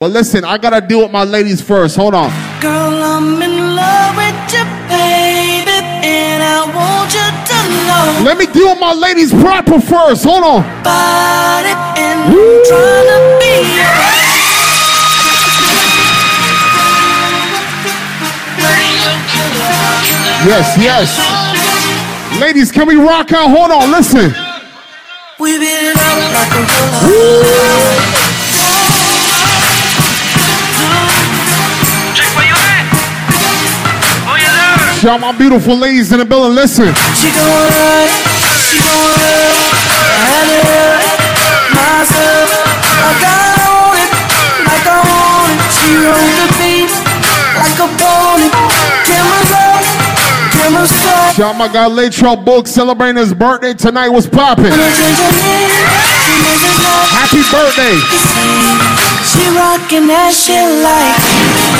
But listen, I gotta deal with my ladies first. Hold on. Girl, I'm in love with you, baby, and I want you to know Let me deal with my ladies proper first. Hold on. it, and I'm trying to be your Yes, yes. Ladies, can we rock out? Hold on, listen. We like Shout my beautiful ladies in the building. Listen. She gon' run, she gon' run. I had to hurt myself. I got on it like I want it. She rode the beat like a pony. Cameras up, cameras up. Shout my guy Latrell Book celebrating his birthday tonight. Was popping. When I change her name, she makes it not Happy birthday. She rockin' that shit like.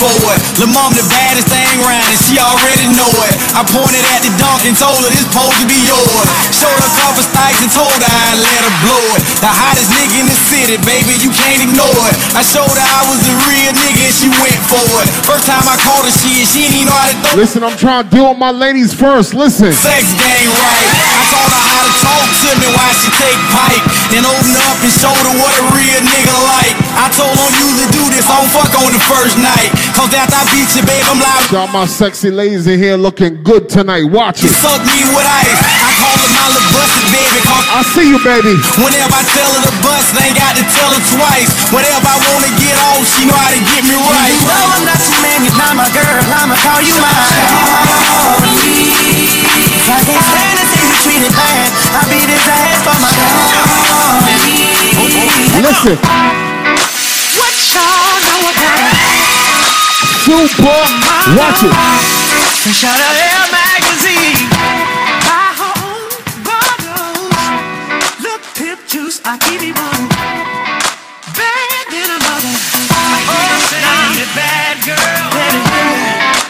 for it. Mom the baddest thing around and she already know it. I pointed at the dunk and told her this supposed to be yours. Showed her a couple stacks and told her I'd let her blow it. The hottest nigga in the city, baby, you can't ignore it. I showed her I was the real nigga and she went for it. First time I called her shit, she didn't even know how to throw Listen, I'm trying to deal with my ladies first. Listen. sex game right. Talk to me while she take pipe. Then open up and show her what a real nigga like. I told her usually do this, I don't fuck on the first night. Cause after I beat you, babe, I'm live. Shout my sexy ladies in here looking good tonight. Watch She it. suck me with ice. I call her my little busted baby. Cause I see you, baby. whenever I tell her to bust, they ain't got to tell her twice. Whenever I wanna get off, she know how to get me right. Even though I'm not your man, you're not my girl. I'ma call you my shawty. 'Cause I can't stand to see my. Listen. What y'all know about Super. Watch it. Fresh out Air magazine. Her own bottles. Look, pip juice, I keep it one. Bad than a mother. Oh, I'm a bad girl.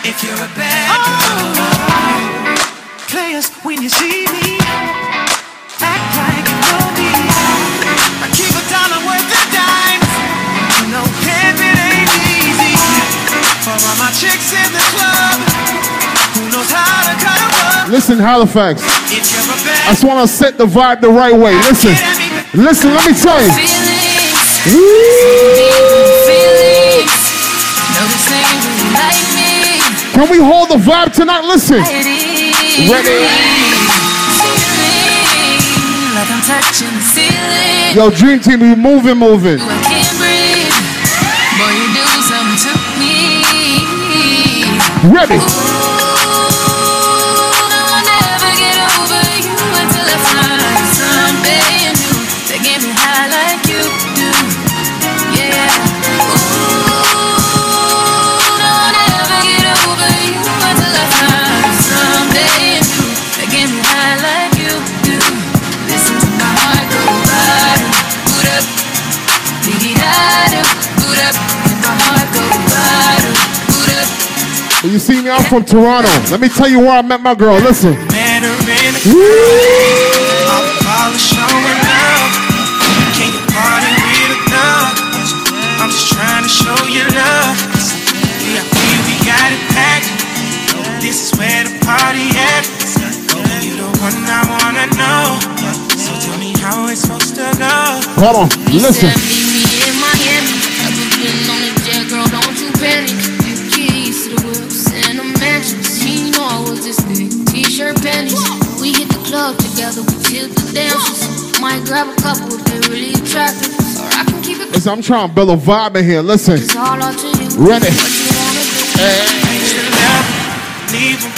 If you're a bad girl. Players, when you see me, act like you know me. I keep a dollar worth of dimes. You know, pimping ain't easy. For all my chicks in the club, who knows how to cut 'em up? Listen, Halifax. If you're a I bad just want to set the vibe the right way. Listen. Listen, let me tell you. Can we hold the vibe tonight? Listen. Ready? Yo, Dream Team, we moving, moving. Ready? See me, I'm from Toronto. Let me tell you where I met my girl. Listen. man or in a I'll polish showing love. Can you party with enough? I'm just trying to show you love. Yeah, we, we got it packed. This is where the party at. You the one I wanna know. So tell me how it's supposed to go. Hold on. Listen. Together, we tilt the dances. Might grab a couple if they really attractive. Or I can keep it Listen, I'm trying to build a vibe in here. Listen. It's all up to you. Ready. What you wanna do? You should never leave 'em.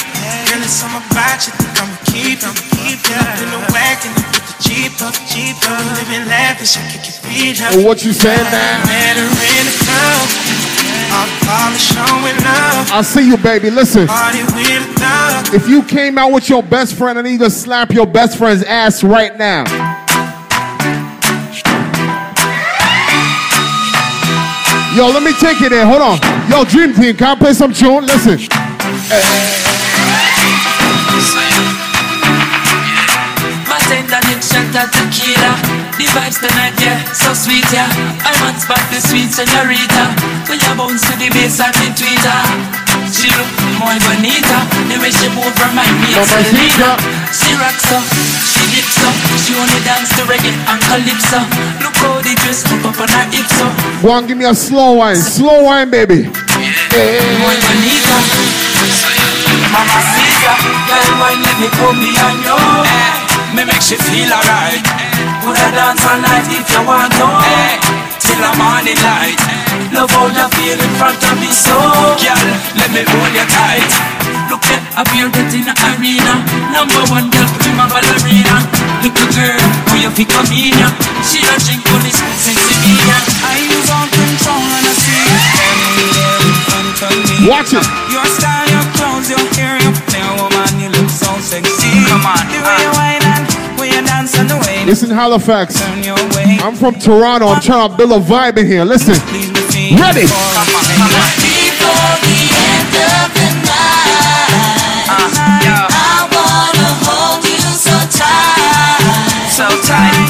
Girl, it's something about you think I'ma keep 'em. Keep up in the wagon, put the Jeep up, Jeep up. Living lavish, I kick your feet up. What you saying now? Met her in the club. All the polish showing up. I see you, baby. Listen. Party with a thug. If you came out with your best friend, I need to slap your best friend's ass right now. Yo, let me take it there. Hold on. Yo, Dream Team, can I play some tune? Listen. My The vibes tonight, yeah, so sweet, yeah. I want spot the sweet senorita. When you bounce to the bass and the tweeter. She look more bonita. The way she move remind me of Selena She rocks up, she dips up. She only dance to reggae and calypso. Look how the dress up up on her hips up Go on, give me a slow wine. Slow wine, baby. More bonita. Mama Caesar Girl, why let me put me on you eh, Me make she feel alright. Would I dance all night if you want to Till the morning light. Love how you feel in front of me so. Girl, let me hold you tight. Look at up here that in the arena. Number one girl, prima ballerina. Little girl, who you pick up in ya She a drink on this sexy beer. I use all control and I see Every front of me Watch it. your style, your clothes, your hair, your play, woman, you look so sexy. Come on, the way you dance and the way you Listen, Halifax. turn your way. I'm from Toronto. I'm trying to build a vibe in here. Listen. Please be seen Ready. Uh, for a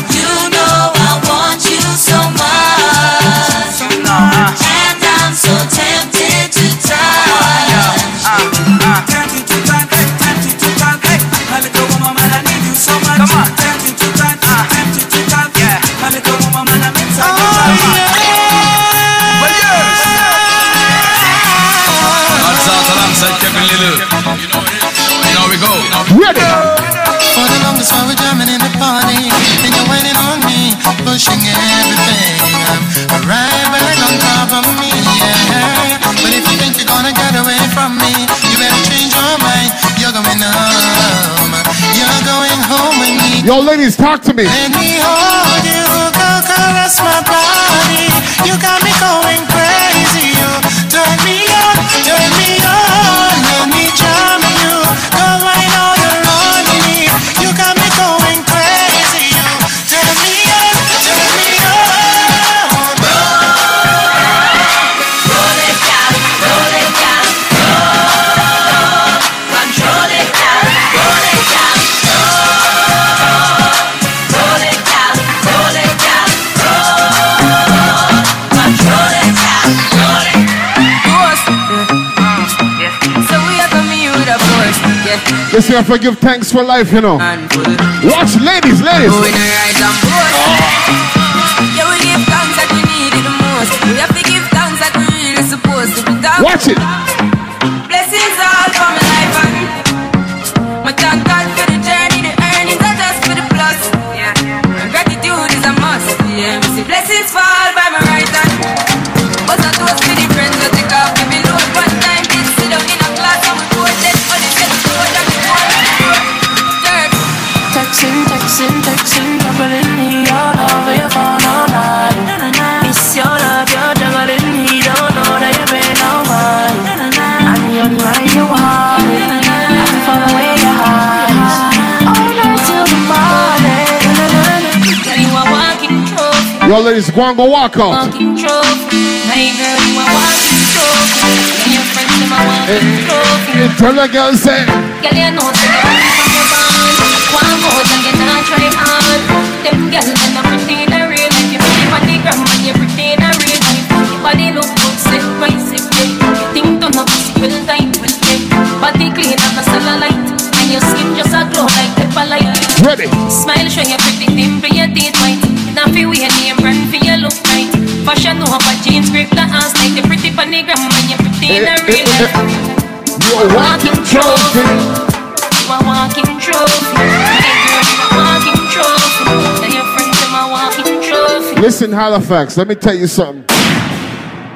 Yo, ladies, talk to me. Yeah. Listen, I forgive thanks for life, you know. Watch, ladies, ladies. Watch right Yo, ladies, go on, go walk out. walking trophy. My girl, you a walking trophy. And friends them a walking eh, trophy. Eh, you tell the girl, say, Girl, you know say you ready from your bond. One more you not try hard. Them girls them pretty in a real life. You pretty on the gram and you pretty in a real life. Your body look good, set right, set. You think don't know well tight, well tight. Body clean a cellulite. And your skin just a glow like pepper light. ready. Smile show your pretty dimple, your teeth white. Now feel we name brand for your look right. Fashion a jeans grip the ass like the pretty panic gram and eh, eh, eh, you pretty in a real life. You're a walking trophy. You a walking trophy. Hey girl, you a walking trophy. Listen, Halifax, let me tell you something.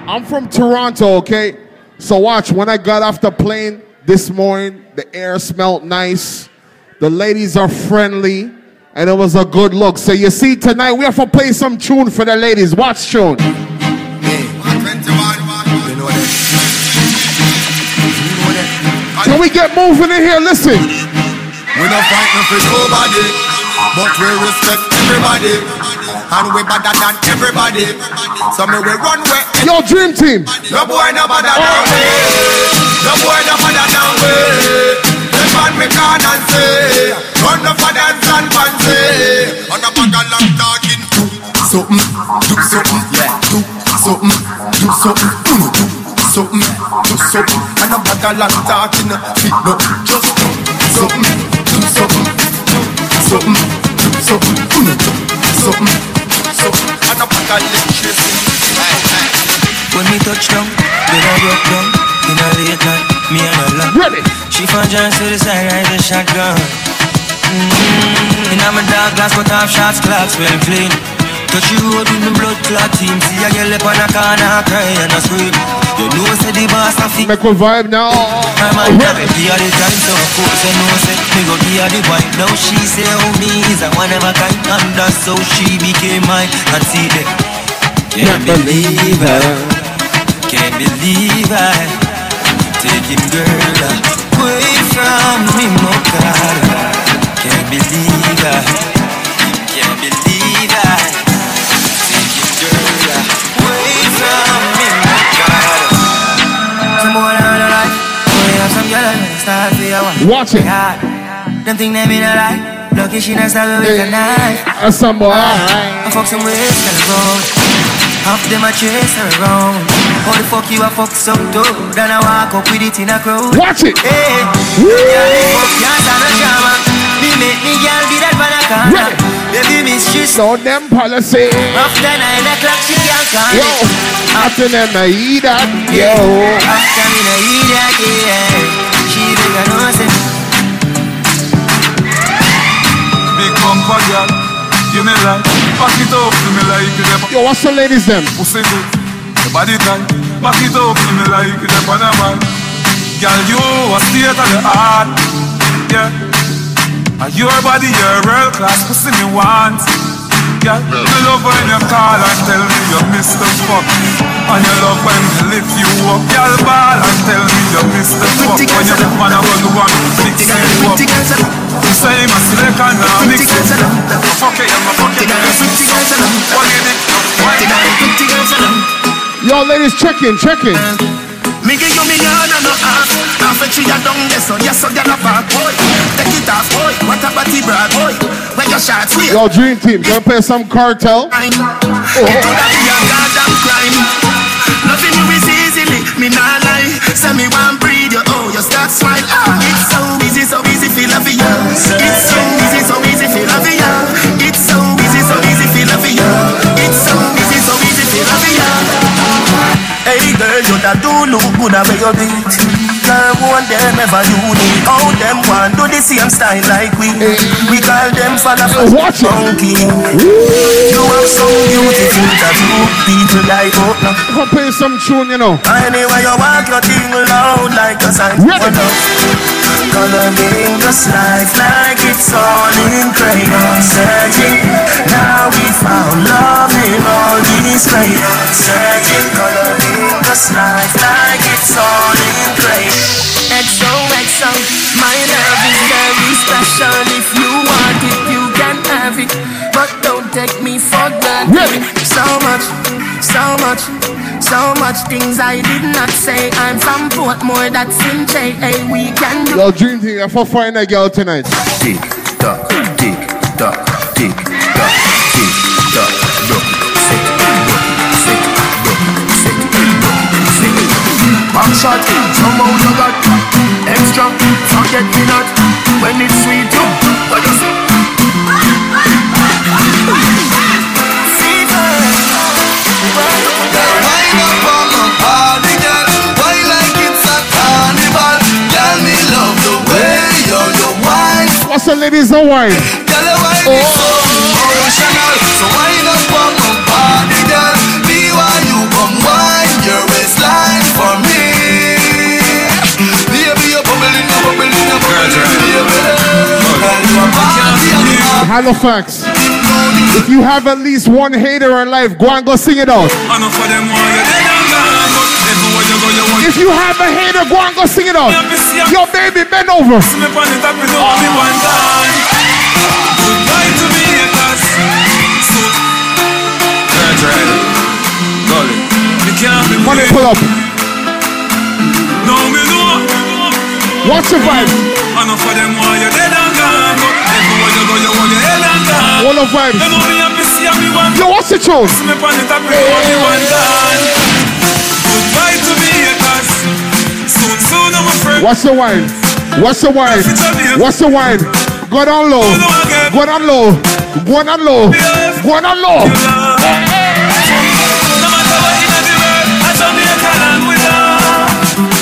I'm from Toronto, okay? So watch, when I got off the plane this morning, the air smelled nice. The ladies are friendly. And it was a good look. So you see, tonight we have to play some tune for the ladies. Watch tune. Can we get moving in here? Listen. We don't fight no for nobody, but we respect everybody. And we better than everybody. So me we run where Yo, dream team. no boy no better than oh. we. No boy no better than we. Them man me can and say, run no for dance and fancy. On a bag of long talking. Do something, do something, yeah. Do something, do something, mm, do something, do something. And a bag of long talking. Fit no, just do something, do something, do something, do something, mm, do something, do something. And a bag of electricity. Hey, hey. When me touch down, then I broke down In a late night, me and her love Ready. She found John to the side, ride the shotgun. Mm, in my dark glass, cut off shots, clocks, well clean. Touch you road with the blood clot team. See a girl up on a corner, cry and a scream. You know say the boss a fix Make a vibe now. my man never give her the time, so of course I know say Me go give her the vibe Now she say oh me is a one of a kind And that's how she became mine. And see that Can't believe her. Can't believe I taking girl away from me, my God. Can't believe I, can't believe I taking girl away from me, my God. Some boy on the life, boy have some girl that start for your one. Watch it. God, them think they mean a lie. Lucky she not stab with a knife. That's some boy. I fuck some ways, gotta go. Half them a chase her around. How the fuck you a fuck some too? Then I walk up with it in a crowd. Watch it. Hey, Woo! girl, fuck can't stand no drama. Me make me girl be that banana. Ready. Baby, miss she So them policy. After nine o'clock she can't call Yo, after them I eat that. Yo. After me no eat that, yeah. She bigger no say. Big bumper girl, give me life. Back it up to me like you them Yo, what's the ladies them? pussy good. Your body tight. Back it up to me like you them on a man. Girl, you a state of the art. Yeah. And your body, your world class pussy me want. Girl, me love when you call and tell me you miss the fuck. And you love when me lift you up. Girl, ball and tell me you miss the fuck. When you man a run one, fix you up. You say my select and now mix it. Fuck it, I'm a fuck it. What you think? What you think? Yo, ladies, check in, check in. Me give you and no half. Half a tree down there so yes so gyal a back boy Take it off. Boy, what a body broad boy When your shots way Yo, dream team, gonna play some cartel. time It could be a goddamn crime. Loving you is easily, me nah lie. Say me want breathe you, oh you start smile ah. It's so easy, so easy feel love you It's so easy, so easy you da do look good at where you beat. Girl, one them ever unique How them want do the same style like we? We call them fella for Watch it. funky You have some beautiful tattoo. People like oh no. Play some tune, you know. Anyway you walk your thing loud like a sign. Coloring this life like it's all in crayon. Searching, now we found love in all these crayons. Searching, coloring this life like it's all in crayon XOXO, my love is very special. If you want it, you can have it. But don't take me for granted. Ready. So much, so much, so much things I did not say. I'm from Portmore, that's in J. Hey, we can do. Yo, dream team, I'm for find a girl tonight. Tick tock, tick tock, tick tock, tick Back shot, somehow you got extra. Forget me not when it's sweet. You, what you say? Wind up on my body, girl. Why like it's a carnival? Girl, me love the way you you wine. What's the ladies that wine? Girl, wine is so emotional. So wind up on my Halifax. If you have at least one hater in life, go and go sing it out. Enough of them want you dead and gone. But everywhere you go, you want If you have a hater, go and go sing it out. Yo, baby, bend over. See me on the top, you know me one time. Goodbye to me haters. So, that's right. Got it. You can't be Money pull up. No, me know. What's the vibe? All the vibes. You know me happy, see me one Yo, what's the tune? See me on the top, you know me one time. Goodbye to me haters. Soon, soon, I'm a friend. What's the wine? What's the wine? What's the wine? Go down low. Go down low. Go down low. Go down low. No matter what in the I Jamaica land we love.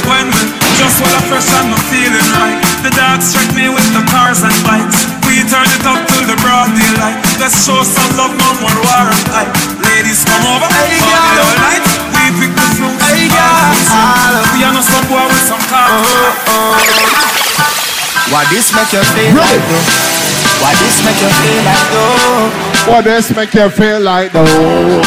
When we just want a fresh and no feeling right. The dogs check me with the cars and bikes. We turn it up till the broad daylight. Let's show some love, no more war and. Ladies come over, Hey, party girl. all night. We pick the fruits, Hey, all girl. We are no some boy with some car. Uh, uh. Why this make you feel like though? Why this make you feel like though? What this make you feel like though?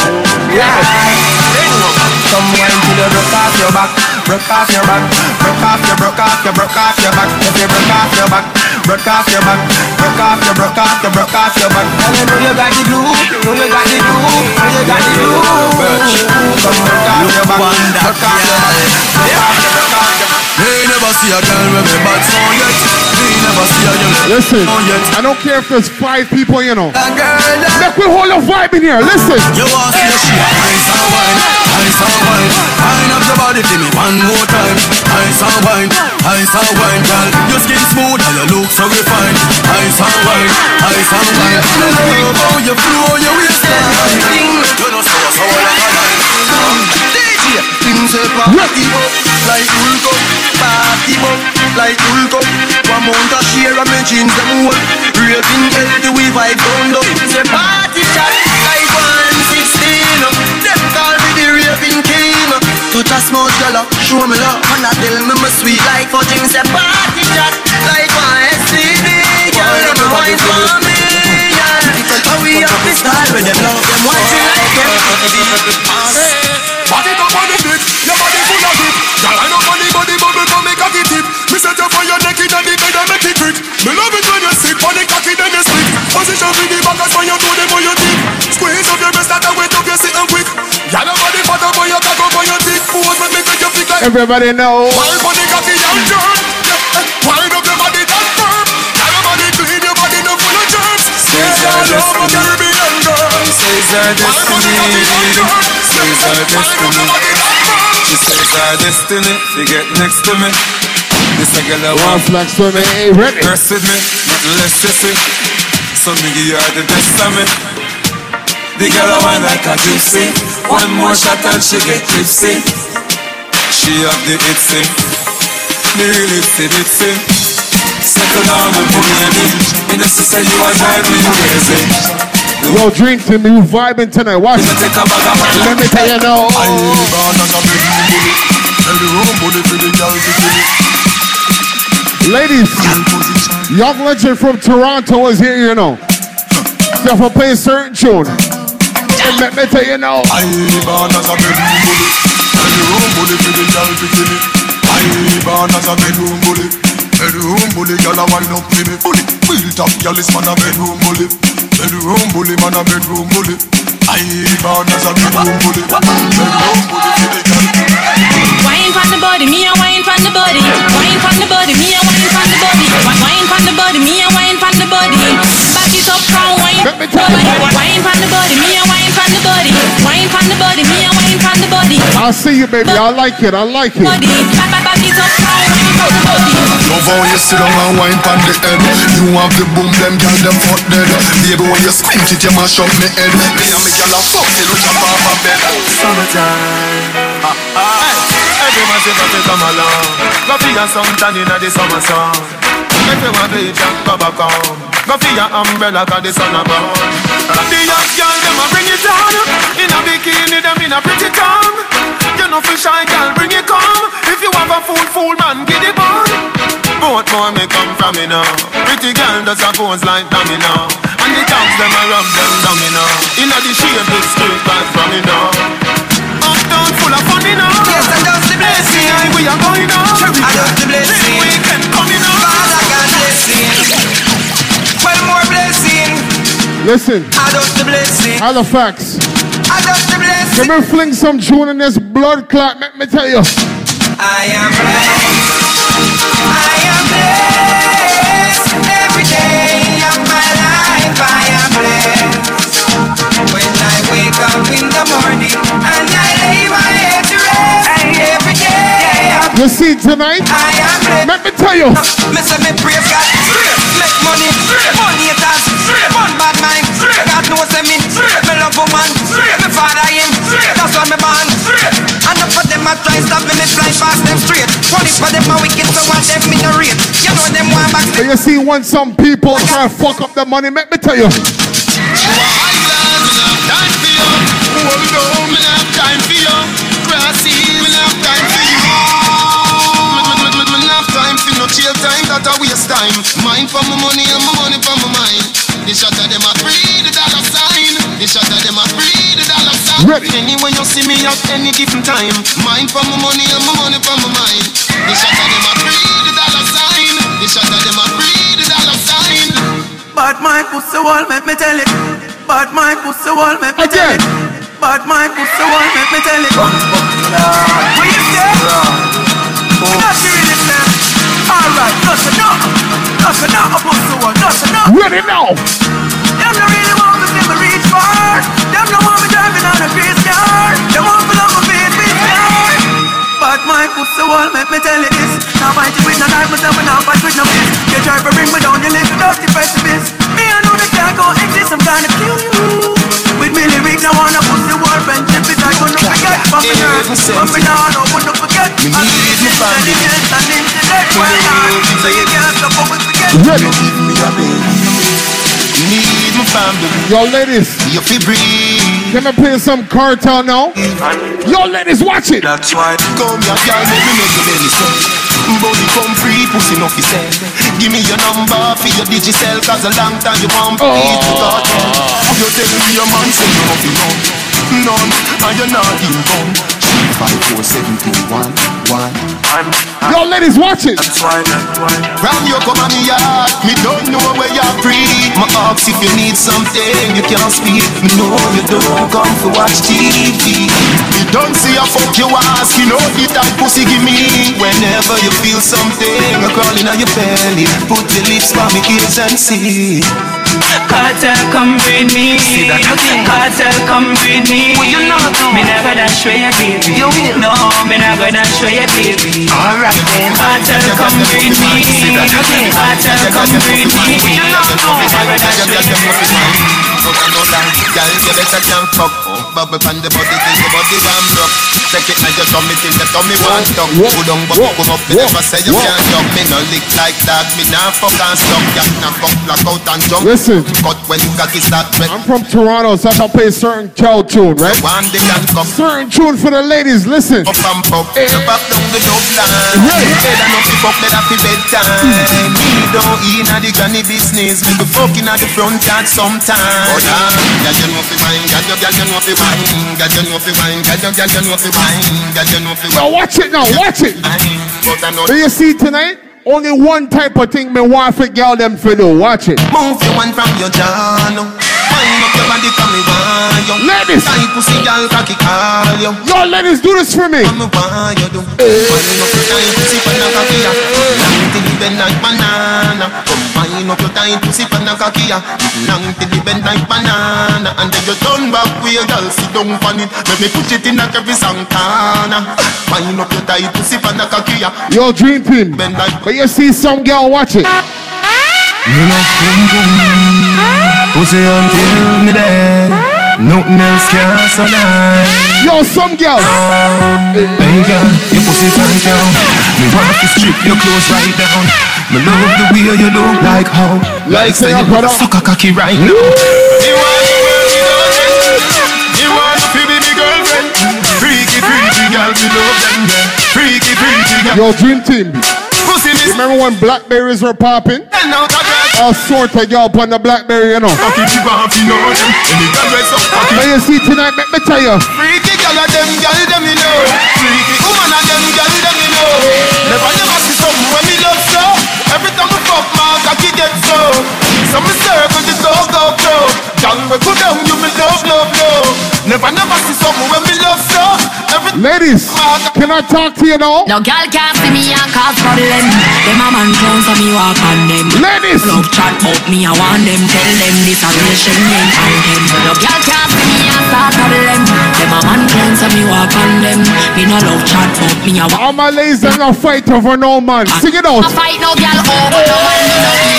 Come wine till you broke off your back, broke off your back, broke off your, broke off your, broke off your back. If you broke off your back, broke off your back, broke off your, broke off your, broke off your back. Girl, you know you got the glue, you know you got the glue, know you got the glue. Come broke off your back, broke off your back, see a girl with me bad so yet. Me never see a girl. Listen. I don't care if there's five people, you know. A Make we hold a vibe in here. Listen. you want to see she ice and wine, ice and wine. Wine up your body me one more time. Ice and wine, ice and wine, girl. Your skin smooth and your look so refined. Ice and wine, ice and wine. I love how you flow your waistline. You know so so like a line. DJ, things party like Hulk party up like Hulk up. One month a share of me jeans them hold, raving healthy we vibe down low. Say party chat like 116. Them call me the raving king. Touch a small girl, up, show me love, and I tell me my sweet like fudging. Say party chat like 1STD. Girl, them wine for me. And we have this style with them love them watching like them. Body up beat, body full Everybody know. Wine for the cocky and turn. Yeah, Wine up your body that firm. Girl, your body clean, your body no full of germs. Yeah, I love a Caribbean girl. Says our destiny. Says our destiny. She says our destiny. She get next to me. This a girl I want flex for me. Hey, ready? Rest with me, nothing less sissy. So me give you all the best of me. The girl I want like a gypsy. One more shot and she get tipsy. She have the itsy, the real itsy bitsy. Settle down and put me in. You know she say you are driving me crazy. Yo, drink to me. Vibing tonight. Watch. You take a bag. Let me tell you now. Born as a bedroom bully. Tell the room bully for the girl to kill it. Ladies, young legend from Toronto is here, you know. So if I play a certain tune, let me tell you now. The room bully for the girl it. I born as a bedroom bully. Bedroom bully, girl a wind up for me. Bully, built up, girl is man a bedroom bully. Bedroom bully, man a bedroom bully. I born as a bedroom bully. Bedroom bully for the girl. Wine from the body, me a wine from the body. Wine from the body, me a wine from the body. Wine from the body, me a wine from the body. Back it up from wine. Let me tell. Wine wine from the body, me a wine from the body. Wine from the body, me a wine from the body. I'll see you, baby. I like it. I like it. Body, back back back it up from wine from the body. Love how you sit down and wine pon the head You have the boom, them girl them fuck dead Baby when you squint it, you mash up me head Me and me girl a fuck till we jump off a bed Summertime. Ah, ah. Every man say got to come along. Go for your suntan inna the summer sun. If you want bleach and go back home. Go for your umbrella 'cause the sun a burn. The young girl them a bring it down. In a bikini them in a pretty tongue. You know for shy girl bring it come. If you have a fool fool man get it on. Both more me come from me now. Pretty girl does a pose like dummy now. And the dogs them a rub them down, you know. Inna the shape big street right from you know. Uptown full of fun, now. Yes, I just the blessing. Tonight we are going on. I just the blessing. Weekend coming on. Father God blessing. Well, more blessing. Listen, I just the blessing. Halifax. Let me fling some tune in this blood clot. Let me tell you. I am blessed. I am blessed. Every day of my life I am blessed. When I wake up in the morning and I lay my head to rest. Every day I You see tonight? I am blessed. Let me tell you. Say me praise God, make money, money haters, fun bad mind. God knows say me, me love woman, me father him, that's why me born. And up for them a try stop me, me fly past them straight. Funny for them a wicked, so watch them me no rate. You know them one back. But you see, when some people try to fuck up the money, let me tell you. Hold on, time for you. Grassy, Ready. Anyway you see me at any given time. Mine for my money and my money for my mind. The shot of them a free the dollar sign. The shot of them a free the dollar sign. But my pussy wall make me tell it. But my pussy wall make me tell it. But my pussy wall make me tell it. What you say? Not really say. Alright, listen up. Listen up, a pussy wall. Listen up. Ready now. On a grease car. They want me love my face, face car. But my pussy wall make me tell you this. Now fight it with no knife, myself and now fight with no fist. You try to bring me down, you without the pessimist. Me I know that can't go exist, I'm gonna kill you. With me lyrics, I wanna pussy wall friendship is I gonna forget. But me not, but me not, I wanna forget. Me I need see me this family. and this and internet. Well, nah, so you can't stop what we forget. Ready. Give me a baby. Need my family. Yo, ladies, You feel breathe. can I play some cartel now? Yo, ladies, watch it. That's why come here, girl, let me make your belly. Body come free, pussy no fi sell. Give me your number for your digicel, cause a long time you want Oh. me to oh. talk. You tell me your man say you nothing wrong. None, and you're not in gun. Three, five, four, seven, two, one, one. Yo, ladies, watch it. From you come on me yard, me don't know where you're free. My ask if you need something, you can't speak. Me know you don't come to watch TV. You don't see a fuck you ask, you know the type pussy give me. Whenever you feel something, a crawling on your belly, put your lips by me ears and see. Cartel, come with me. Cartel, come with me. Me not gonna show you, baby. No, me not gonna show you, baby. Alright then. Cartel, come with me. Cartel, come with me. Me not gonna show you. But That, girl, you better can fuck. Bubble pan the body till your body. Take it and you show me till the tummy want tuck. Whoa, Pull down, but whoa, come up, me never say you can't. Me no lick like that, me nah fuck and. Ya nah fuck, out and jump. Listen. Cut when you cocky start make I'm from Toronto, so I can play certain cow tune, right? one day and come. Certain tune for the ladies. Listen. Up and pop, eh. no pop down the dub line. Right. Better not pick up, better fi bedtime. Hmm. Me don't a the granny business. Me be fucking at the front yard sometime. Wine. watch it now. Watch it. Do you see tonight? Only one type of thing me want for girl them for do. Watch it. Move your one from your now. Wind up your body from me want you. Ladies. Tight pussy girl cocky call you. Yo, ladies, do this for me. Come want you do. Wind up your tight pussy the cocky ya. Long till the bend like banana. Come wind up your tight pussy the cocky ya. Long till the bend like banana. And then you turn back with your girl sit down on it. Let me put it in a every song corner. Wind up your tight pussy the cocky ya. Yo, dream team. Bend like But you see some girl, watch it. You know, boom, boom. Pussy until me dead. Nothing else can survive. Yo, some girl. Hey girl, your pussy tight down. Me want to strip your clothes right down. Me love the way you look like how. Like say you you a- suck a cocky right now. You want to work it out, You want to be me girlfriend. Freaky, freaky girl, we love them. Freaky, freaky girl. Yo, dream team. Pussy Remember when blackberries were popping? and breath. All sort of girl on the Blackberry, you know. Cocky chip and fi know them. Any girl dress up cocky. But you see tonight, let me tell you. Freaky girl of them, girl them you know. Freaky woman of them, girl them you know. Never never see something when me love so. Every time we fuck, my cocky get so. So me circle the dog go go. Girl we go down, you me love love love. Never never see something when me love so. Every Ladies, can I talk to you now? No girl can't see me and cause problem. Them a man clowns so me walk on them. Ladies, love chat about me I want them. Tell them this a relation ain't on them. No girl can't see me and start problem. Them a man clowns so me walk on them. Me no love chat about me I want. All my ladies are not fight over no man. Sing it out. I fight no girl over no man. No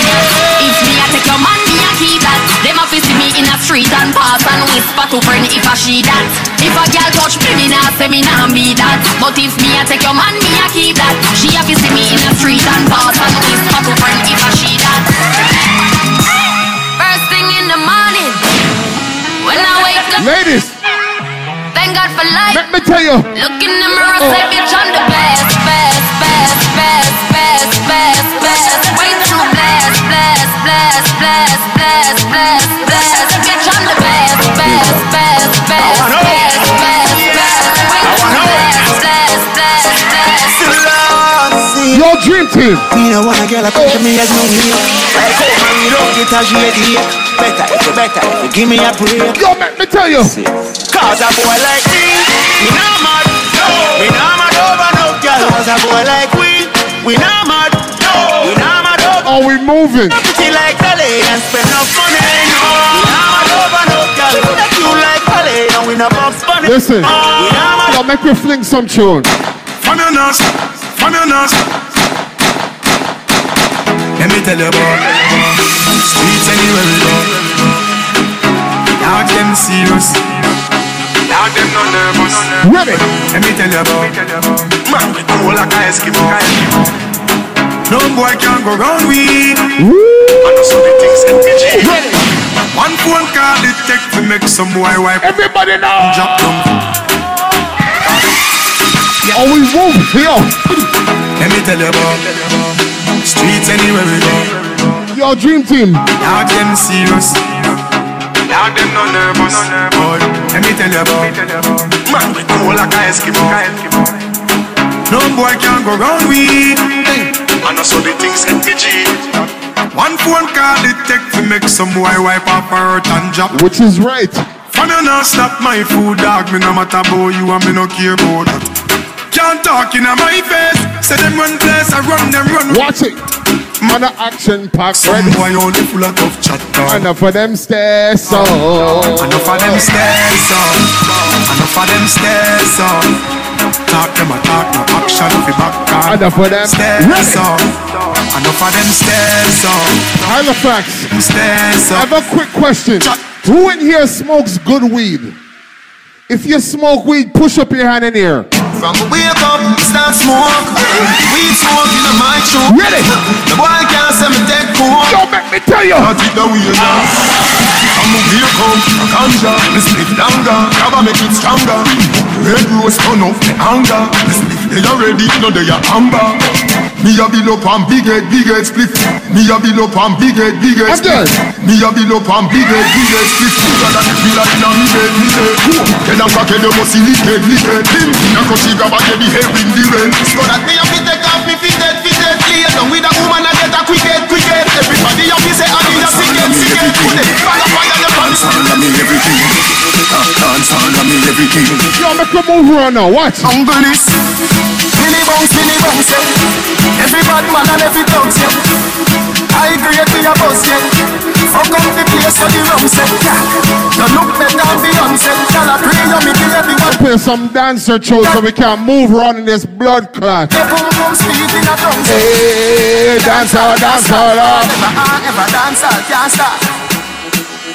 See me in a street and pass and whisper to friend if I she that. If a girl touch me, me nah say me nah be that. But if me I take your man, me I keep that. She a fi see me in a street and pass and whisper to friend if I she that. First thing in the morning, when I wake up, Ladies, thank God for life. let me tell you. Look in the mirror, say oh. bitch I'm the best, best, best, best, best, best, best. Way too blessed, blessed, blessed, blessed, Bitch I'm the best, best, best, best, best, best, best. Way too blessed, blessed, blessed, blessed. Your dream team. Me no want a girl a come to me as no me. Like oh man, you don't get a shady. Better if you better if you give me a break. Yo, let me tell you. Cause a boy like me, me not mad. No, we not mad over no girl. Cause a boy like we, we not mad. No, we not mad over. Are we moving? Pretty like Dolly and spend no money. No, we not mad no girl. You like Dolly and we not box money. Listen, we not mad. make me fling some tune. From your nose, from your nose. Let me tell you about streets anywhere we go. Dog them serious. Dog them no nervous. Ready? Let me tell you about man we cool like a Eskimo. No boy can go round we. And so the things MPG. Ready? One phone call it take to make some boy wipe. Everybody now. Drop down. Oh, are we moving? Yo, Let me tell you about streets anywhere we go. your dream team. Dog them serious. Dog them no nervous. Boy, let me tell you about man we cool like a Eskimo. No boy can go round we. And also the things in MPG. One phone call it take to make some boy wipe up her hurt and drop. Which is right. From you not stop my food, dog. Me no matter about you and me no care about that. Can't talk in my face. Say them run place, I run them run. Watch it. Man, the action pack Some ready. boy only full of tough chat. dog. Enough of them stairs, so. Enough of them stairs up. Enough of them stairs up. Talk them a talk, no action fi back on. Enough of them. Stairs Ready. up. Enough of them stairs up. Halifax, Stairs I up. have a quick question. Who in here smokes good weed? If you smoke weed, push up your hand in here. From the wake up, start smoke. Weed smoke in my throat. Ready? The boy can't say me dead cool. Yo, make me tell you. I take the wheel now. I'm a wheel come, a ganja. Me split longer, grab a make it stronger. Red rose turn off the anger. Me split they already, no they are amber. Me a bill up on big head, big head split. Me a bill up on big head, big head Again. split. Me a bill up on big head, big head split. Bigger than the pillar in a me head, me head. Then a crackhead you must see lick head, lick head. Him in a crush he grab a get the hair in the red. So that me have to take off me fitted, fitted, play down with a woman and get a quick head, quick head. Everybody have to say I need a sick head, sick head. Put it fire, fire, the pants. Under me everything. Dance under me everything. Yo, make a move around now. Watch. Humble this. Mini bounce, mini bounce, yeah. Every bad man and every dog, yeah. I agree with your boss, yeah. Fuck up the place for the rum, set, yeah. You look better than Beyonce. Girl, I pray you give everyone. Play some dancer shows so we can move around in this blood clot. Your boom boom speed in a drum, set. Hey, dancer, dancer, love. Forever and ever dance all can't stop.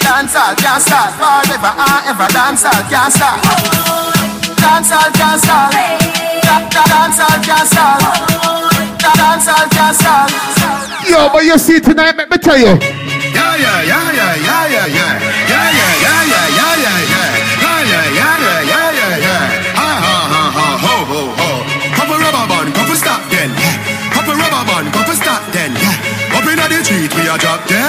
Dance all can't stop. Forever and ever dance all can't stop. Dance all can't stop. Da- da- Dance all can't stop. Da- Dance all can't stop. Yo, but you see tonight, let me tell you. Yeah, yeah, yeah, yeah, yeah, yeah, yeah. Yeah, yeah, yeah, yeah, yeah, yeah, yeah. Yeah, yeah, yeah, yeah, yeah, yeah, yeah. Ha, ha, ha, ha, ho, ho, ho. Couple rubber band, couple stop then. Couple rubber band, couple stop then. Up inna the street, we a drop then.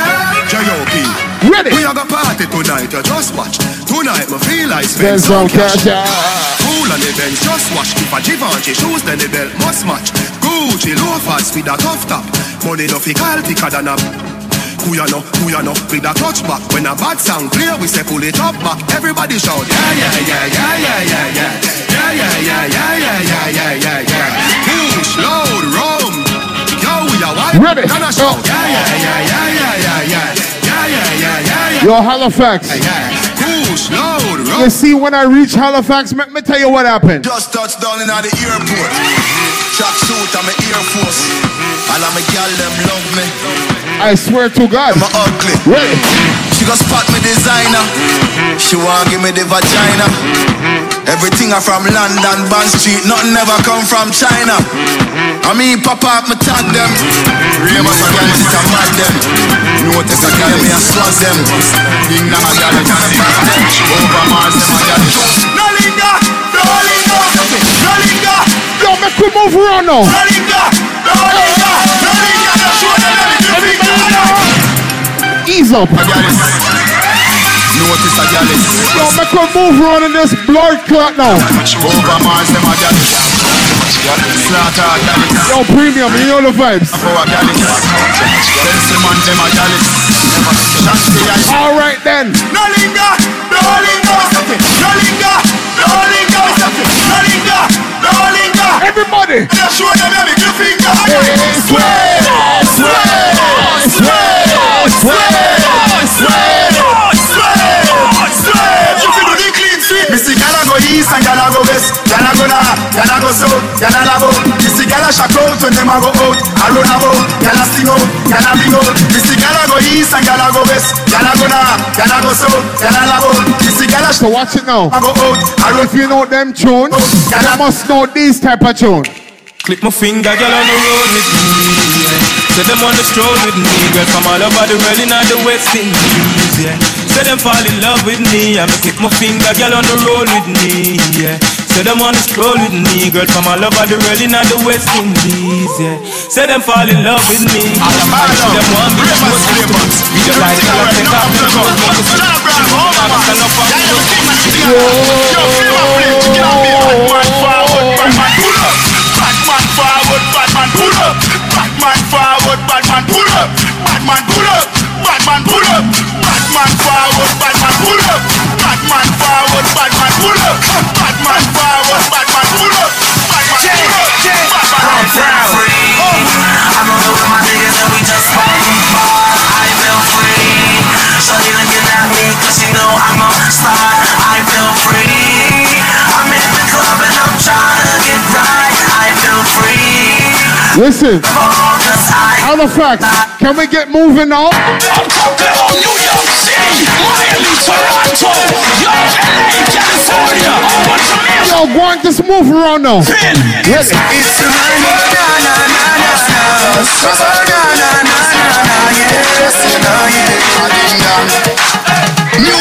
Ready? We are gonna party tonight, you just watch. Tonight, me feel like Spend some cash. Cool on the bench, just watch. If a Givenchy shoes, then the belt must match. Gucci loafers with a tough top. Money no fi call thicker than a. Who ya know, who ya know, with a touch back When a bad sound clear, we say pull it up back Everybody shout, yeah, yeah, yeah, yeah, yeah, yeah, yeah Yeah, yeah, yeah, yeah, yeah, yeah, yeah, yeah, yeah Push, load, rum Yo, we are wild Ready? Gonna shout, yeah, yeah, yeah, yeah, yeah, yeah, yeah Yeah, yeah, yeah, yeah, yeah Yo, Halifax. Push, load, rum You see, when I reach Halifax, let me tell you what happened. Just touched down in the airport. Track suit, I'm an Air Force. All of my gal them love me. I swear to God. I'm ugly. Ready? She gon' spot me designer. She want give me the vagina. Everything I from London, Bond Street. Nothing ever come from China. I mean, pop up, me tag them. Ravers a gal, sit a mad them. Notice a gal, me a swag them. Ding dong a gal, me a back them. Over Mars, them a gal. No linger, no linger, no linger, Yo, make we move around now. no linger, no linger, no linger. Show them everything. Ease up. Notice a gal. Yo, make we move around in this blood clot now. Over Mars, them a gal. Slaughter a gal. Yo, premium, you know the vibes. Power gal. Pencil man, them a gal. Shots the ice. All right then. No linger, no linger, no linger, no linger, no linger, no linger. Everybody. Just show them every finger. Swear, swear, go west, can I go north, can I go south, can I love out? This the girl I shack out when them I go out. I run about, can I sing out, can I bring out? This the girl I go east and girl I go west, can I go north, can I go south, can I love out? This the girl I So watch it now. I go out. I run if you know them tune, you must know these type of tune. Clip my finger, girl on the road with me. Say them on the stroll with me, girl from all over the world in all the West Indies. Yeah. Say them fall in love with me, I me click my finger, girl on the road with me. Yeah. Say them on the stroll with me, girl from all over the world in all the West Indies. Yeah. Say them fall in love with me. See them want me to post it. You just like girl, I take off the coat, make it slip. I'm stand up on the Batman forward, Batman pull up. Batman pull up. Batman pull up. Batman forward, Batman pull up. Batman forward, Batman pull up. Batman forward, Batman pull up. Batman pull up. Batman proud. I'm on the oh. with my niggas and we just having fun. I feel free. Shorty looking at me cause she know I'm a star. I feel free. I'm in the club and I'm trying to get right. I feel free. Listen, All can we get moving now? I'm talking about New York City, Miami, Toronto, Yo, LA, California. Yo, on, just move around now. Ready? It's a honey, na na na na na. Na na na na na. Yes,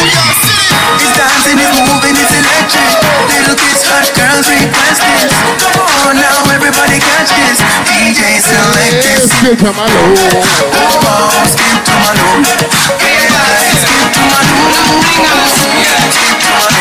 York. It's dancing, it's moving, it's electric. Little kids, hot girls request this. Come on now, everybody catch this. DJ select this. Skip to my low. Oh, skip to my loop. Everybody skip to my loop. Skip to my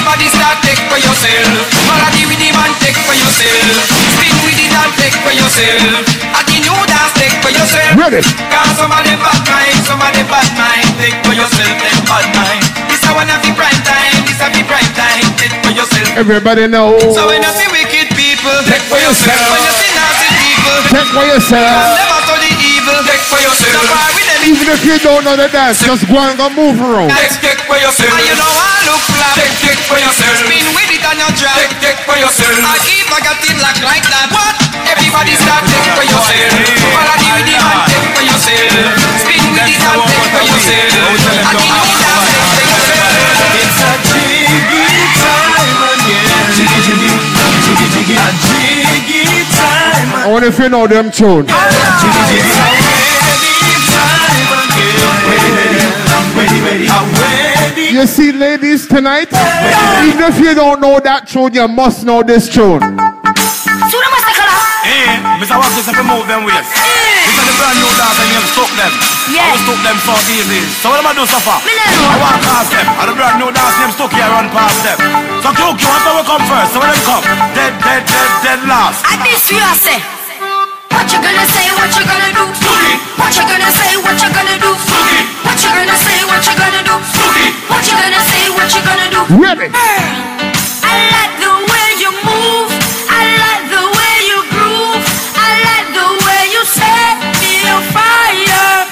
Everybody start take for yourself. Melody with the man take for yourself. Spin with the dance take for yourself. At the new dance take for yourself. Ready? Cause some of them bad mind, some of them bad mind. Take for yourself, them bad mind. This a one of the prime time, this a the prime time. Take for yourself. Everybody know. So when you see wicked people, take for yourself. When you see nasty people, Check for yourself. never to the evil, take for yourself. So far with them Even if you don't know the dance, just go and go move around. Take, take for yourself. And you know I look flat. Take, take for yourself. Spin with it on your drop. Take, take for yourself. I keep I got it locked like that. What? Everybody start take for yourself. Follow the rhythm and take for yourself. Spin with it and take for yourself. I keep it down, take for yourself. It's a jiggy time again. Jiggy, jiggy, jiggy, jiggy. A jiggy time I wonder if you know them tune. Jiggy, jiggy. You see, ladies, tonight, even if you don't know that tune, you must know this tune. Eh, Mr. Wax is if you move them ways. This is the brand new dance and you stuck them. Yeah. I will stuck them so easy. So what am I do so far? Me know. I walk past them. And the brand new dance name stuck here run past them. So Q, Q, so we come first. So when them come, dead, dead, dead, dead last. I miss you, I say. What you gonna say? What you gonna do? What you gonna say? What you gonna do? What you gonna say? What you gonna do? What you gonna say? What you gonna do? Ready. I like the way you move. I like the way you groove. I like the way you set me on fire.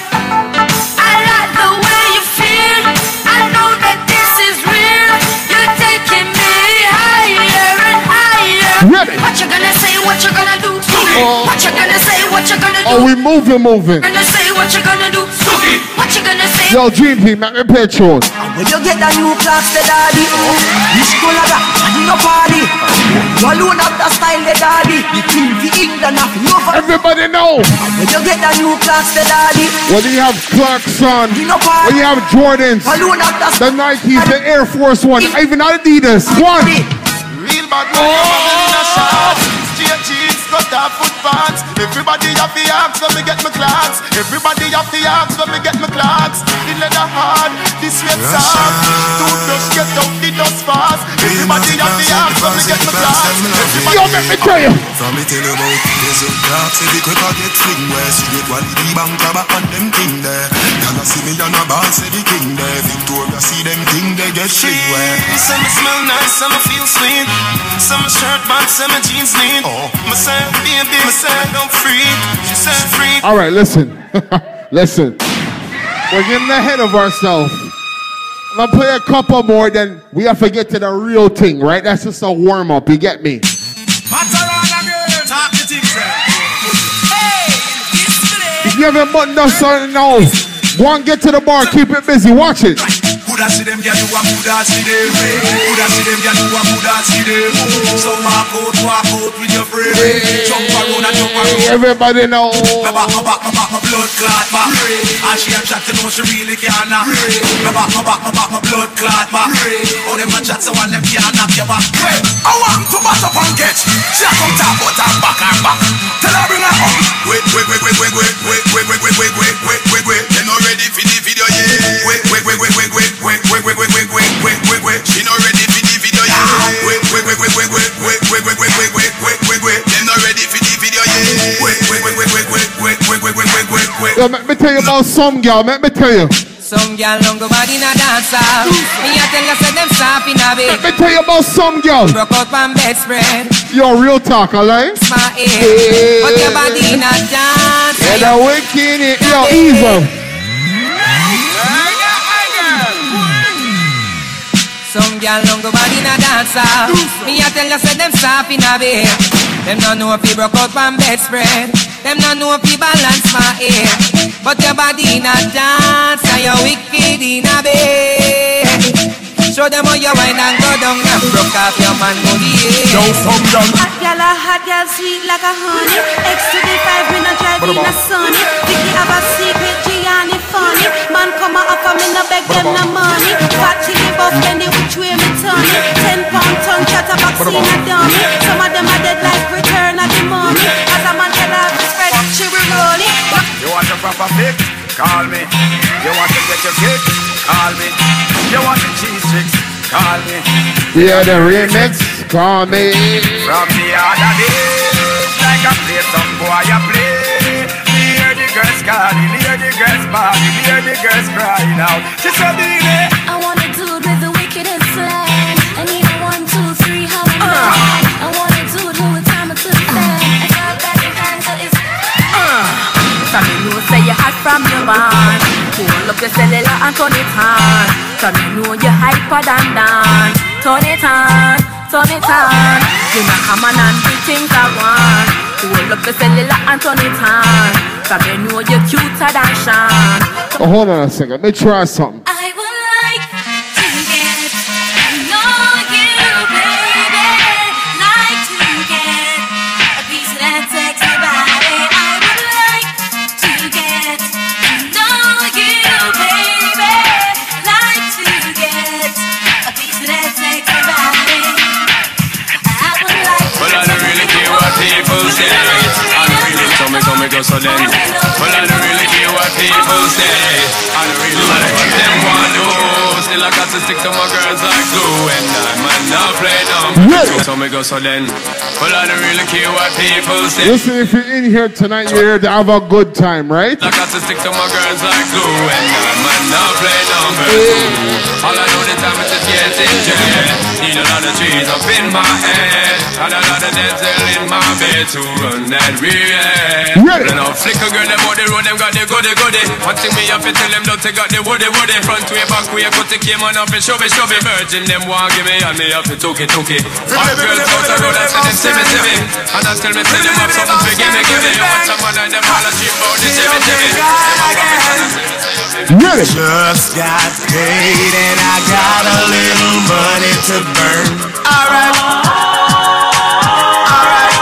I like the way you feel. I know that this is real. You're taking me higher and higher. Ready. What you gonna say? What you gonna do? What you gonna say? What you gonna do? Oh, we moving, moving. Gonna say what you gonna do? What you gonna say? Yo, GP, make me play tune. When you get the new Clarks, the daddy oh, This color that, and no party You alone have the style, the daddy The king, the England, have no for Everybody know. When you get the new class, the daddy Whether you have Clarkson, You know party whether you have Jordans, Alone have the the Nikes, the Air Force One, even Adidas. One. Real bad man, oh. In a shot. Straight jeans, cut off foot pants. Everybody have the arms when me get my Clarks. Everybody have the arms when me get my Clarks. The leather hard, the sweat soft. Toothbrush get out the dust fast. Everybody have the arms when me get my Clarks. Everybody Yo, let me tell you. From me tell you about There's a dark Say the quicker get fling Where straight quality bank Grab and them thing there Y'all see me on a ball Say the king there Victoria see them thing They get fling where Some smell nice, some feel sweet. Some shirt band, some jeans neat. Oh, my All right, listen. listen. We're getting ahead of ourselves. I'm gonna play a couple more, then we have to get to the real thing, right? That's just a warm up. You get me? If you haven't buttoned up something now, go and get to the bar. Keep it busy. Watch it. Coulda see them gyal, you a coulda see them. Coulda see them gyal, you a coulda see them. So walk out, walk out with your friend. Jump around and jump around. Everybody know. My back, my back, my back, my blood clot back. And she a chat to know she really can't knock. My back, my back, my back, my blood clot back. Oh, them a chat so one them can't knock your back. I want to bat up and catch. She a come about her back and back. Tell her bring her up. Wait, wait, wait, wait, wait, wait, wait, wait, wait, wait, wait, wait, wait, wait, wait. They not ready for the video yet. Wait, wait, wait, wait, wait, wait, wait, wait, wait, wait, wait, wait, wait, wait, wait. She not ready for the video yet. Wait, wait, wait, wait, wait, wait, wait, wait, wait, wait, wait, wait, wait, wait, wait. They not ready for the video yet. Wait, wait, wait, wait, wait, wait, wait, wait, wait, wait, wait, wait, wait. Yo, let me tell you about some girl. Let me tell you. Some girl don't go bad in a dancer. Me a tell you say them soft in a bed. Let me tell you about some girl. Broke out from bedspread. Yo, real talk, alright? My head. But your body in a dance. And the wicked, it- yo, evil. Some girl don't go bad in a dancer. Me a tell you say them soft in a bed. Them no know if you broke out from bedspread. Them no know if you balance my head. But your body in a dance and you wicked in a bed. Show them how you wine and go down and broke off your man body. Yo, some girl. Hot gal a hot gal sweet like a honey. X to the five we no drive in a sunny. Vicky have a secret Gianni funny. Man come a offer me no beg them no money. Fat chili buff bendy which way me turn it. Ten pound ton chatterbox in a dummy. Some of them are dead like return of the mummy. As a man tell her respect, she will roll it. You want a proper fix? Call me. You want to get your kick? Call me. You want the cheese sticks? Call me. Yeah, the remix. Call me. From the other days, like I play some boy I play. Me hear the girls calling, hear the girls bawling, hear the girls crying out. She said, "Baby, I want a dude with the wickedest slang. I need a one, two, three, how I'm doing. I want a dude who would time it to the fan. I got that in hand, so it's uh. So me know say you hot from your man. Hold up your cellular and turn it on. So me know you hyper than dance. Turn it on, turn it on. You know come on and do things I want Hold up your cellular and turn it on So me know you cuter than Sean Oh, hold on a second. Let me try something. Then. Well, I don't really care what people say. I don't really like what them want to do. Still, I got to stick to my girls like glue. And I might not play number two. So me go so then. Well, I don't really care what people say. Listen, if you're in here tonight, you're here to have a good time, right? I got to stick to my girls like glue. And I might not play number two. All I know the time is just getting jet. Need a lot of trees up in my head. And a lot of dental in my bed to run that real. Ready. Then I'll flick a girl, them on the road, them got the goody goody. One thing me have to tell them, don't take out the woody woody. Front way, back way, put the came on up and shove it, shove it. Virgin, them want give me, and me have to took it, took it. All girls out the road, I said them, see me, see me. And I tell me, tell them, have something for give me, give me. Want some man, and them all a cheap out, they see me, see me. Them a want me, and I say me, say me. Ready. Just got paid and I got a little money to burn. Alright. Alright.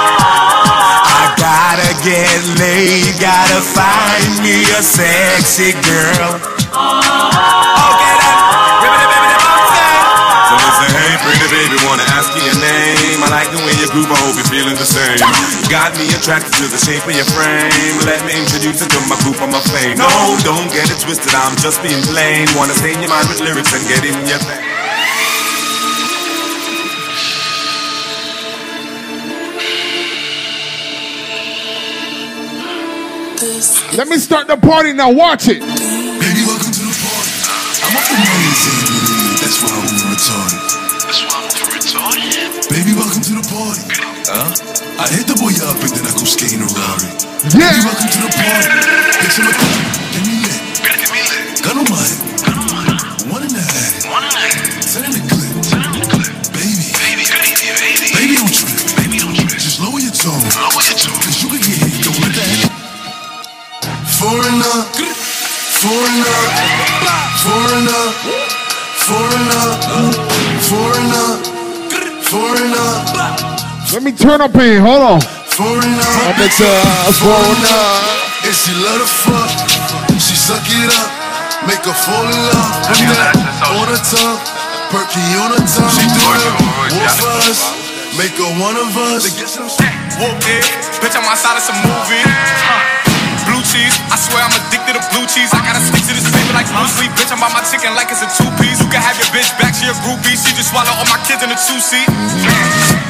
I gotta get laid, gotta find me a sexy girl. Okay, then. Ribbidi, bibbidi, bop, So they say, hey, pretty baby, wanna ask you your name? I like the way you groove, I hope you're feeling the same. Got me attracted to the shape of your frame. Let me introduce you to my group, I'm a fame. No, don't get it twisted, I'm just being plain. Wanna stay in your mind with lyrics and get in your thing. Let me start the party now. Watch it. Baby, welcome to the party. I'm up in money, That's why I'm retarded. That's why I'm for retarded. Baby, welcome to the party. Huh? I hit the boy up and then I go skating a Rari. Yeah. Baby, welcome to the party. Get some Get me lit. Get me lit. Gun on my head. Gun on my One in the head. One and a half. Send in the clip. Send in the clip. Baby. Baby, baby, baby. Baby, don't trip. Baby, don't trip. Just lower your tone. Lower your tone. Cause you can get hit. Don't let that. Foreigner. Foreigner. Foreigner. Foreigner. Foreigner. Foreigner. Let me turn up here. Hold on. Foreigner. I'm at the foreigner. And she love to fuck. She suck it up. Make her fall in love. Put that on her tongue. Perky on her tongue. She do it. One for us. Make her one of us. Whoop it, bitch, I'm outside of some movie. Huh. Cheese, I swear I'm addicted to blue cheese. I gotta stick to this paper like Bruce Lee. Bitch, I'm by my chicken like it's a two piece. You can have your bitch back, she a groupie. She just swallow all my kids in a two seat.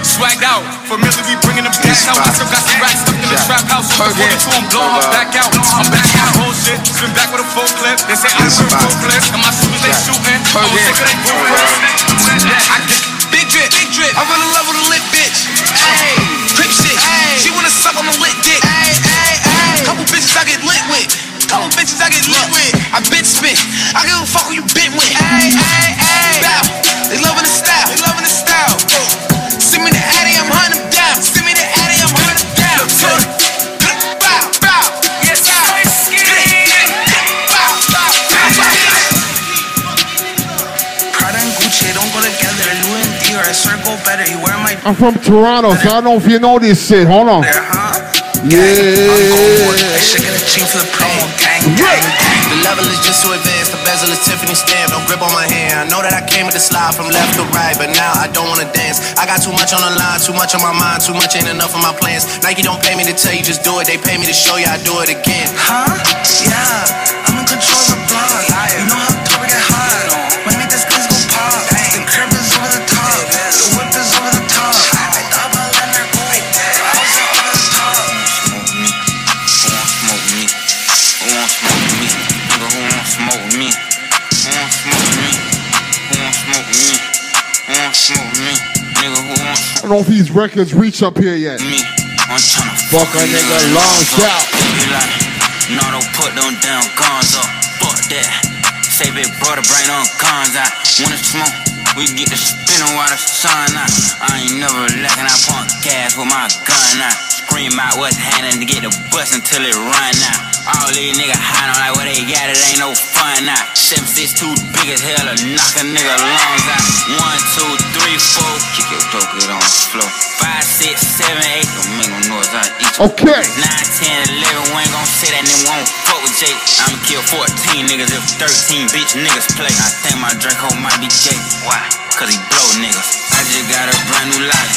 Swagged out, familiar, we bringing them cash out. I still got some racks stuck in the trap house. So the one or two, I'm blowing her back out. I'm back on the whole shit, spin back with a full clip. They say I'm a full clip, and my shooters they shooting. I'm sick of they ruthless. I get big drip, big drip. I run in love with a bitches I get lit with. I bitch spit. I give a fuck who you been with. Ay, ay, ay. Bow. They loving the style. They loving the style. Send me the Addy, I'm hunting them down. Send me the Addy, I'm hunting them down. Bow, bow. Yes, I. I'm from Toronto, so I don't know if you know this shit. Hold on. there, huh? Yeah. The cheek for the promo, gang, gang. The level is just too advanced. The bezel is Tiffany stamp. Don't grip on my hand. I know that I came with the slide from left to right, but now I don't wanna dance. I got too much on the line, too much on my mind, too much ain't enough of my plans. Nike don't pay me to tell you just do it. They pay me to show you I do it again. Huh? Yeah, don't know if these records reach up here yet. me? I'm tryna Fuck a nigga long out. Like, no, don't put them damn guns up. Fuck that. Say big brother, bring on guns out. Wanna smoke? We get the spinning while the sun out. I ain't never lacking. I pump gas with my gun out. Scream out what's happening to get the bus until it run out. All these niggas like what they got, it ain't no fun. Seven six two big as hell to knock a nigga lungs out. One, two, three, four, kick your dope, get on the floor. Five, six, seven, eight, don't make no noise out each. Okay. Nine, ten, eleven, we ain't gon' say that nigga won't fuck with Jake. I'ma kill 14 niggas if 13 bitch niggas play. I think my Draco might be Jake. Why? Cause he blow niggas. I just got a brand new life.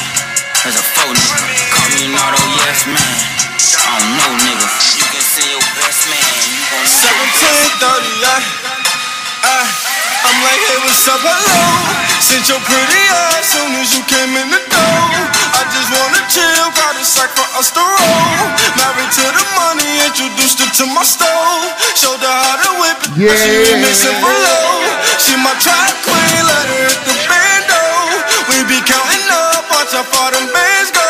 There's a faux nigga. Call me an auto yes man. I don't know, nigga. You can see your best man. You gon' 1730, I, I, I'm like, hey, what's up, hello? Since your pretty eyes, soon as you came in the door. I just wanna chill, got a sack for us to roll. Married to the money, introduced her to my stove. Showed her how to whip it, yeah. she be missing below. She my track queen, let her hit the bando. We be counting up, watch how far them bands go.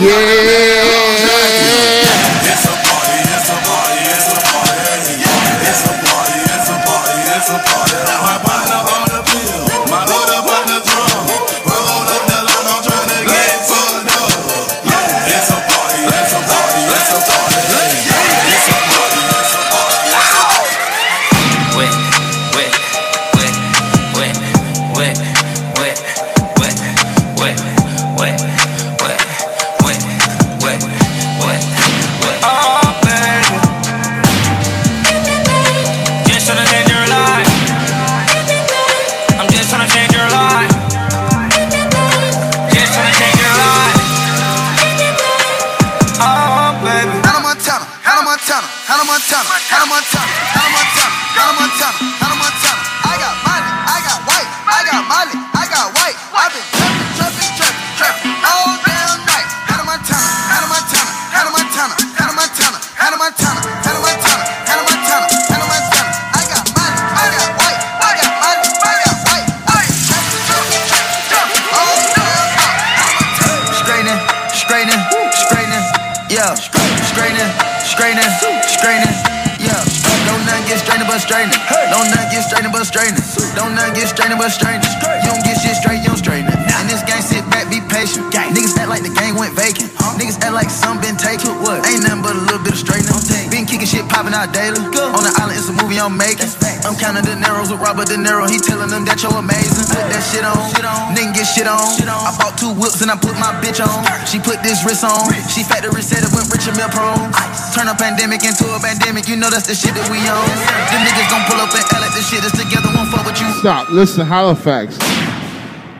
yeah. put my bitch on. She put this wrist on. She factory set it went rich and meal prone. Turn a pandemic into a pandemic. You know that's the shit that we own. Niggas gon' pull up and L at the shit together. Won't fuck with you. Stop. Listen, Halifax.